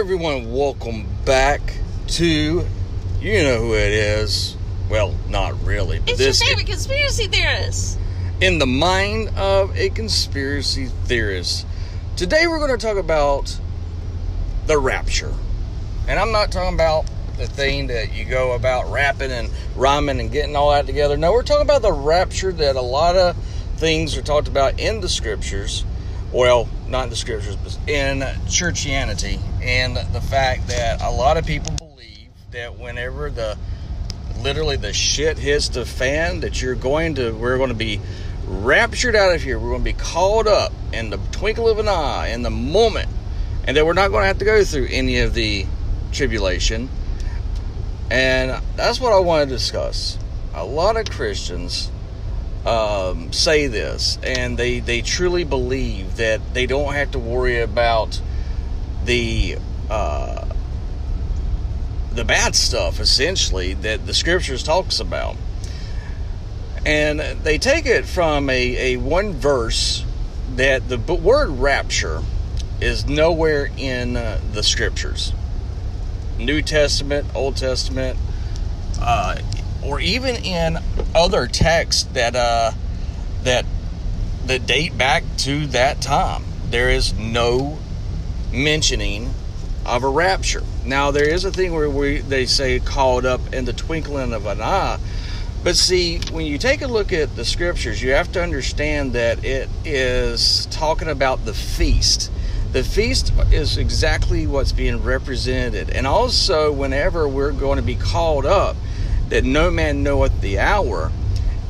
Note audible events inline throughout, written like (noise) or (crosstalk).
everyone, welcome back to you know who it is. Well, not really. But It's this your favorite conspiracy theorist. in the mind of a conspiracy theorist. Today we're going to talk about the rapture. And I'm not talking about the thing that you go about rapping and rhyming and getting all that together. No, we're talking about the rapture that a lot of things are talked about in the scriptures. Well, not in the scriptures, but in churchianity. And the fact that a lot of people believe that whenever the literally the shit hits the fan that you're going to we're going to be raptured out of here we're going to be called up in the twinkle of an eye in the moment and that we're not going to have to go through any of the tribulation and that's what i want to discuss a lot of christians um, say this and they they truly believe that they don't have to worry about the uh, the bad stuff essentially that the scriptures talks about. And they take it from a, a one verse that the word rapture is nowhere in uh, the scriptures. New testament old testament uh, or even in other texts that uh, that that date back to that time there is no mentioning of a rapture. Now there is a thing where we they say called up in the twinkling of an eye. But see, when you take a look at the scriptures, you have to understand that it is talking about the feast. The feast is exactly what's being represented. And also whenever we're going to be called up, that no man knoweth the hour,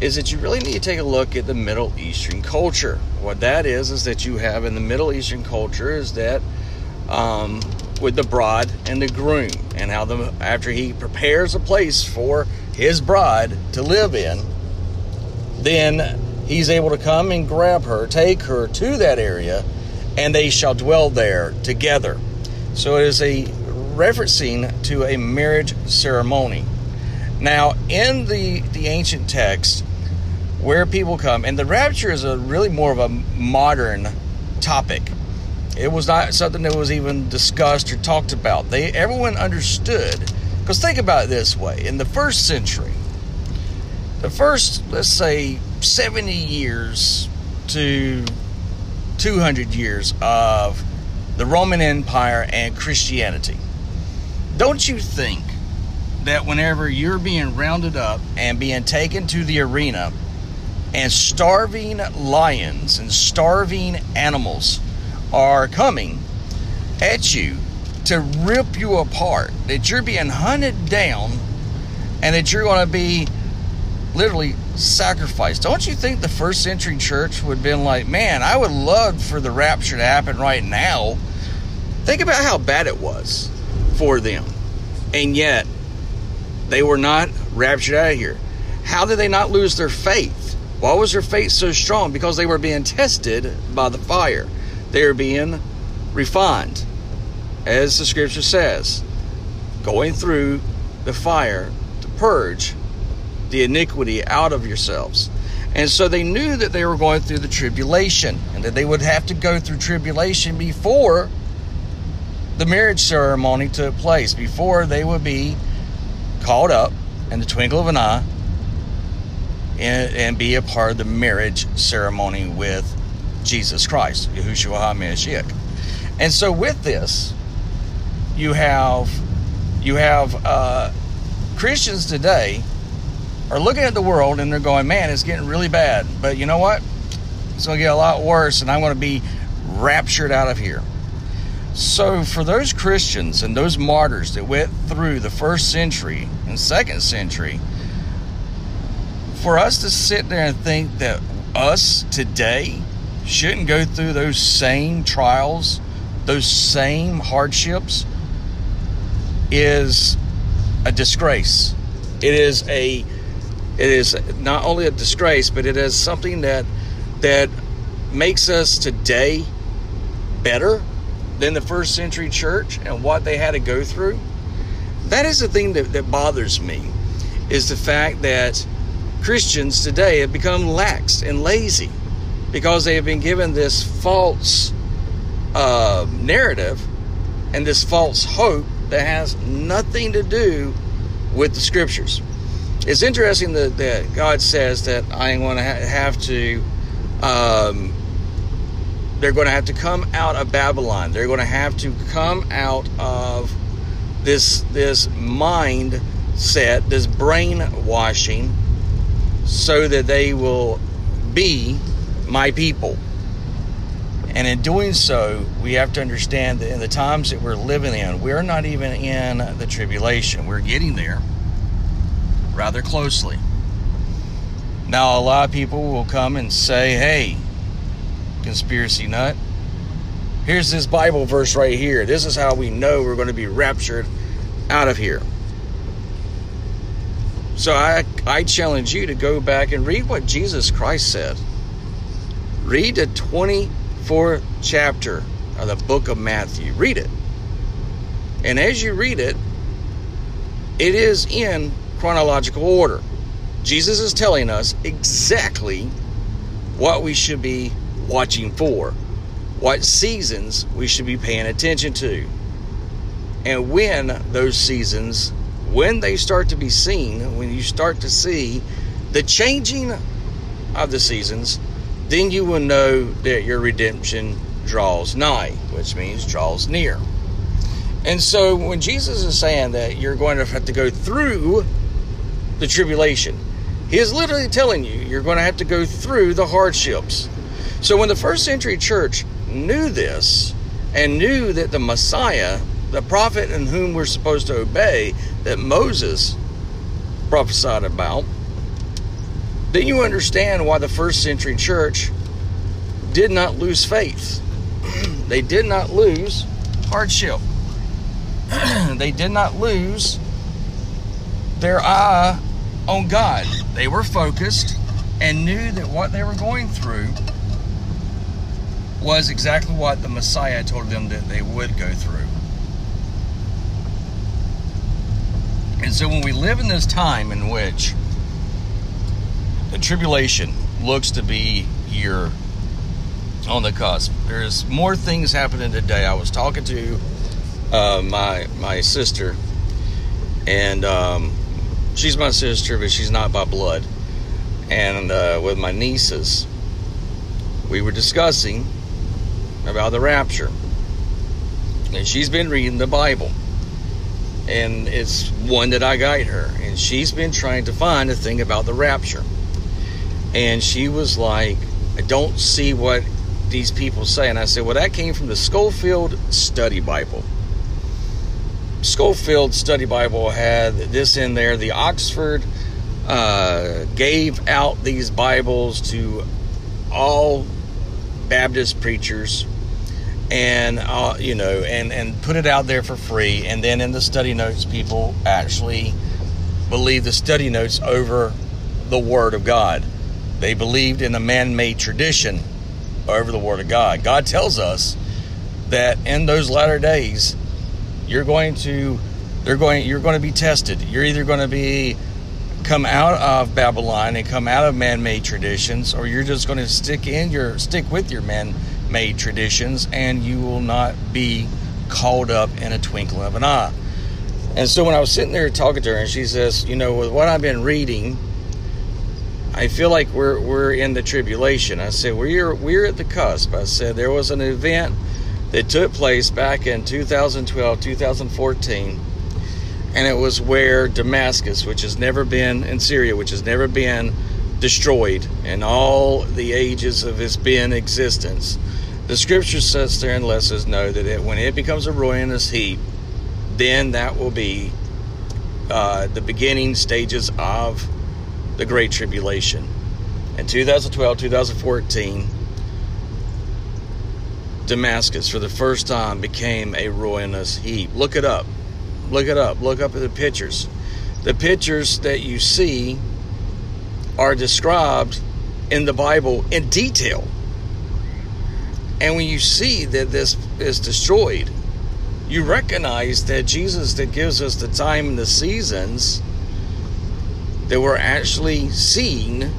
is that you really need to take a look at the Middle Eastern culture. What that is is that you have in the Middle Eastern culture is that um, with the bride and the groom, and how the after he prepares a place for his bride to live in, then he's able to come and grab her, take her to that area, and they shall dwell there together. So it is a referencing to a marriage ceremony. Now, in the the ancient text, where people come, and the rapture is a really more of a modern topic. It was not something that was even discussed or talked about. They everyone understood. Because think about it this way: in the first century, the first let's say seventy years to two hundred years of the Roman Empire and Christianity, don't you think that whenever you're being rounded up and being taken to the arena and starving lions and starving animals are coming at you to rip you apart, that you're being hunted down and that you're going to be literally sacrificed. Don't you think the first century church would have been like, man, I would love for the rapture to happen right now? Think about how bad it was for them. And yet, they were not raptured out of here. How did they not lose their faith? Why was their faith so strong? Because they were being tested by the fire. They were being refined, as the scripture says, going through the fire to purge the iniquity out of yourselves. And so they knew that they were going through the tribulation and that they would have to go through tribulation before the marriage ceremony took place, before they would be called up in the twinkle of an eye and, and be a part of the marriage ceremony with Jesus Christ, Yahushua HaMashiach. And so with this, you have you have uh, Christians today are looking at the world and they're going, man, it's getting really bad. But you know what? It's going to get a lot worse, and I'm going to be raptured out of here. So, for those Christians and those martyrs that went through the first century and second century, for us to sit there and think that us today shouldn't go through those same trials, those same hardships, is a disgrace. It is a it is not only a disgrace, but it is something that that makes us today better than the first century church and what they had to go through. That is the thing that, that bothers me, is the fact that Christians today have become lax and lazy because they have been given this false uh, narrative and this false hope that has nothing to do with the scriptures. It's interesting that, that God says that I am going to ha- have to, um, they're going to have to come out of Babylon. They're going to have to come out of this this mind set, this brainwashing, so that they will be my people. And in doing so, we have to understand that in the times that we're living in, we're not even in the tribulation. We're getting there rather closely. Now, a lot of people will come and say, hey, conspiracy nut, here's this Bible verse right here. This is how we know we're going to be raptured out of here. So I, I challenge you to go back and read what Jesus Christ said. Read the 24th chapter of the book of Matthew. Read it. And as you read it, it is in chronological order. Jesus is telling us exactly what we should be watching for, what seasons we should be paying attention to, and when those seasons, when they start to be seen, when you start to see the changing of the seasons, then you will know that your redemption draws nigh, which means draws near. And so when Jesus is saying that you're going to have to go through the tribulation. He is literally telling you you're going to have to go through the hardships. So when the first century church knew this and knew that the Messiah, the prophet in whom we're supposed to obey, that Moses prophesied about, then you understand why the first century church did not lose faith. (clears throat) they did not lose hardship. (clears throat) they did not lose their eye on God. They were focused and knew that what they were going through was exactly what the Messiah told them that they would go through. And so when we live in this time in which the tribulation looks to be here on the cusp, there's more things happening today. I was talking to uh, my my sister, and um, she's my sister, but she's not by blood. And uh, with my nieces, we were discussing about the rapture. And she's been reading the Bible. And it's one that I guide her. And she's been trying to find a thing about the rapture. And she was like, I don't see what these people say. And I said, Well, that came from the Scofield Study Bible. Scofield Study Bible had this in there. The Oxford uh, gave out these Bibles to all Baptist preachers, and uh, you know, and and put it out there for free. And then in the study notes, people actually believe the study notes over the Word of God. They believed in a man-made tradition over the Word of God. God tells us that in those latter days you're going to they're going you're going to be tested. You're either going to be come out of Babylon and come out of man-made traditions or you're just going to stick in your stick with your man-made traditions and you will not be called up in a twinkling of an eye. And so when I was sitting there talking to her and she says, "You know, with what I've been reading, I feel like we're we're in the tribulation." I said, "We're we're at the cusp." I said, "There was an event that took place back in 2012, 2014. And it was where Damascus, which has never been in Syria, which has never been destroyed in all the ages of its being existence. The scripture sits there and lets us know that it, when it becomes a ruinous heap, then that will be uh, the beginning stages of the Great Tribulation. In 2012, 2014, Damascus for the first time became a ruinous heap. Look it up. Look it up. Look up at the pictures. The pictures that you see are described in the Bible in detail. And when you see that this is destroyed, you recognize that Jesus that gives us the time and the seasons that we're actually seeing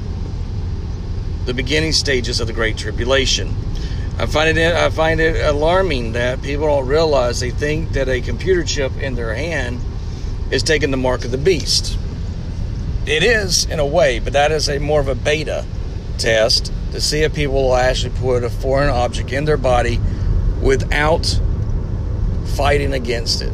the beginning stages of the Great Tribulation. I find it I find it alarming that people don't realize they think that a computer chip in their hand is taking the mark of the beast. It is in a way, but that is a more of a beta test to see if people will actually put a foreign object in their body without fighting against it.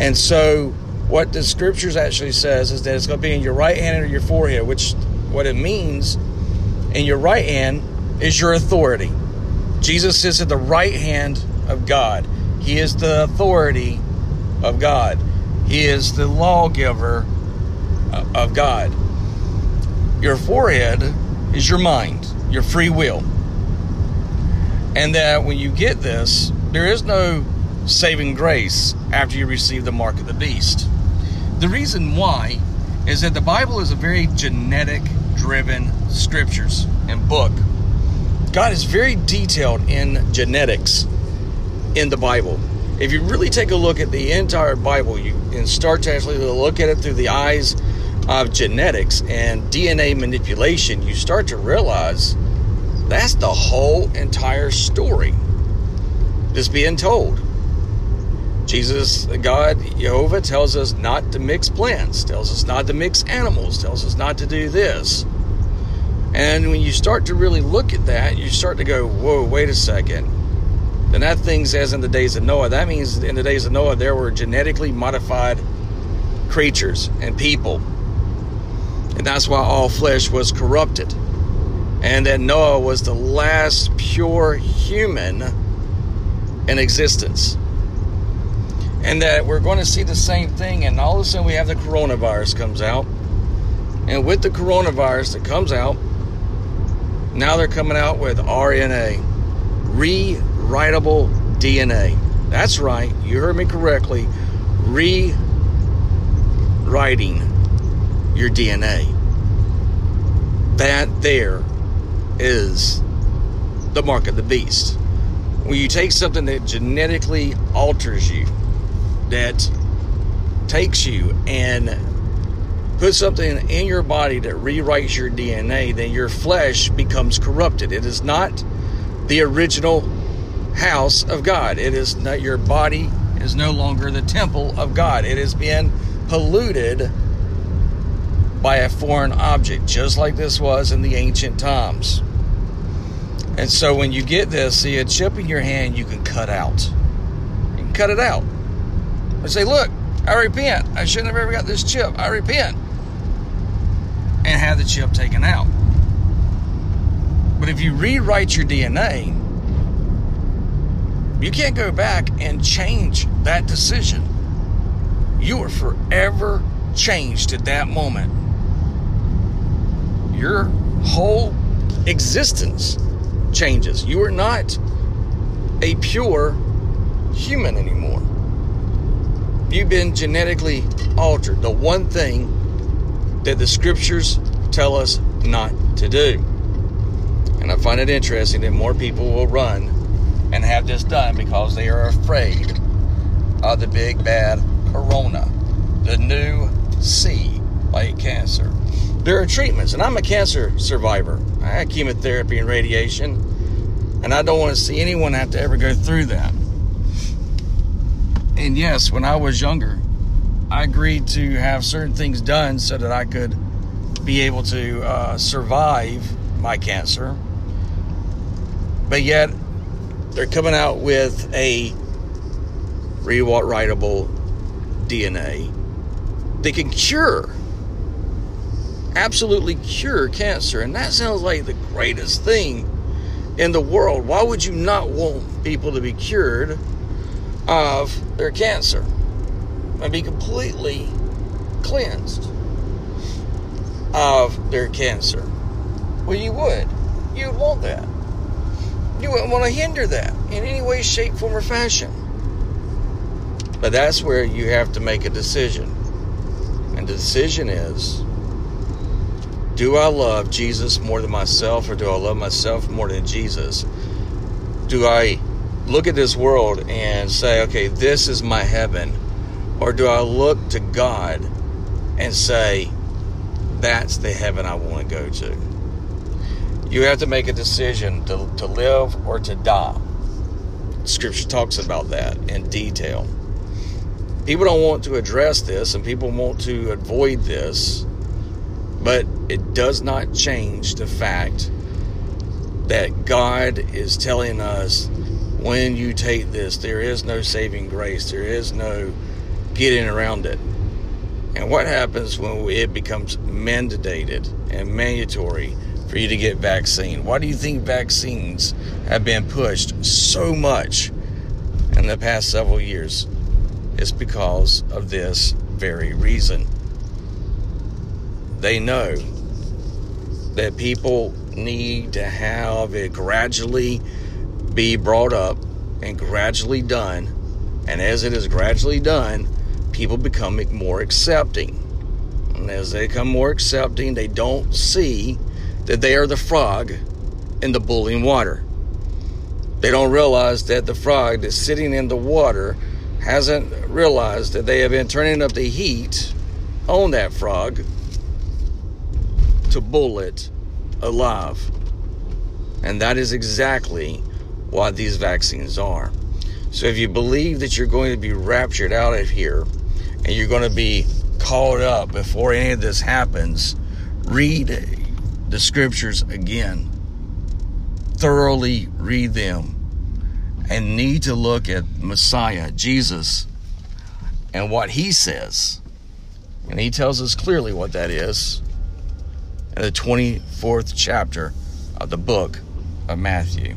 And so what the scriptures actually says is that it's going to be in your right hand or your forehead, which what it means in your right hand is your authority. Jesus sits at the right hand of God. He is the authority of God. He is the lawgiver uh, of God. Your forehead is your mind, your free will. And that when you get this, there is no saving grace after you receive the mark of the beast. The reason why is that the Bible is a very genetic driven scriptures and book. God is very detailed in genetics in the Bible. If you really take a look at the entire Bible, you and start to actually look at it through the eyes of genetics and DNA manipulation, you start to realize that's the whole entire story that's being told. Jesus, God, Jehovah tells us not to mix plants, tells us not to mix animals, tells us not to do this. And when you start to really look at that, you start to go, whoa, wait a second. Then that thing says in the days of Noah, that means in the days of Noah, there were genetically modified creatures and people and that's why all flesh was corrupted. And that Noah was the last pure human in existence. And that we're going to see the same thing, and all of a sudden we have the coronavirus comes out. And with the coronavirus that comes out, now they're coming out with RNA, rewritable DNA. That's right, you heard me correctly. Rewriting your DNA. That there is the mark of the beast. When you take something that genetically alters you, that takes you and puts something in your body that rewrites your DNA, then your flesh becomes corrupted. It is not the original house of God. It is not your body is no longer the temple of God. It has been polluted by a foreign object, just like this was in the ancient times. And so when you get this, see a chip in your hand, you can cut out. You can cut it out. And say, look, I repent. I shouldn't have ever got this chip. I repent. And have the chip taken out. But if you rewrite your DNA, you can't go back and change that decision. You are forever changed at that moment your whole existence changes. You are not a pure human anymore. You've been genetically altered. The one thing that the scriptures tell us not to do. And I find it interesting that more people will run and have this done because they are afraid of the big bad corona, the new C, like cancer there are treatments, and I'm a cancer survivor. I had chemotherapy and radiation, and I don't want to see anyone have to ever go through that. And yes, when I was younger, I agreed to have certain things done so that I could be able to uh, survive my cancer. But yet, they're coming out with a rewritable DNA. They can cure absolutely cure cancer. And that sounds like the greatest thing in the world. Why would you not want people to be cured of their cancer and be completely cleansed of their cancer? Well, you would. You'd want that. You wouldn't want to hinder that in any way, shape, form, or fashion. But that's where you have to make a decision. And the decision is do I love Jesus more than myself, or do I love myself more than Jesus? Do I look at this world and say, okay, this is my heaven? Or do I look to God and say, that's the heaven I want to go to? You have to make a decision to, to live or to die. Scripture talks about that in detail. People don't want to address this and people want to avoid this, but it does not change the fact that God is telling us when you take this, there is no saving grace, there is no getting around it. And what happens when it becomes mandated and mandatory for you to get vaccine? Why do you think vaccines have been pushed so much in the past several years? It's because of this very reason. They know that people need to have it gradually be brought up and gradually done. And as it is gradually done, people become more accepting. And as they become more accepting, they don't see that they are the frog in the boiling water. They don't realize that the frog that's sitting in the water hasn't realized that they have been turning up the heat on that frog to boil it alive. And that is exactly what these vaccines are. So if you believe that you're going to be raptured out of here and you're going to be called up before any of this happens, read the scriptures again. Thoroughly read them and need to look at Messiah, Jesus, and what he says. And he tells us clearly what that is in the 24th chapter of the book of Matthew.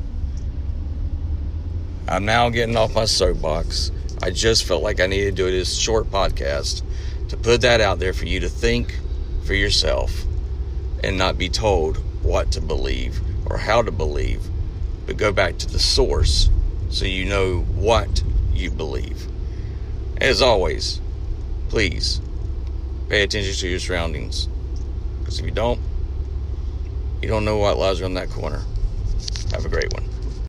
I'm now getting off my soapbox. I just felt like I needed to do this short podcast to put that out there for you to think for yourself and not be told what to believe or how to believe, but go back to the source so you know what you believe. As always, please pay attention to your surroundings. Because if you don't, you don't know what lies around that corner. Have a great one.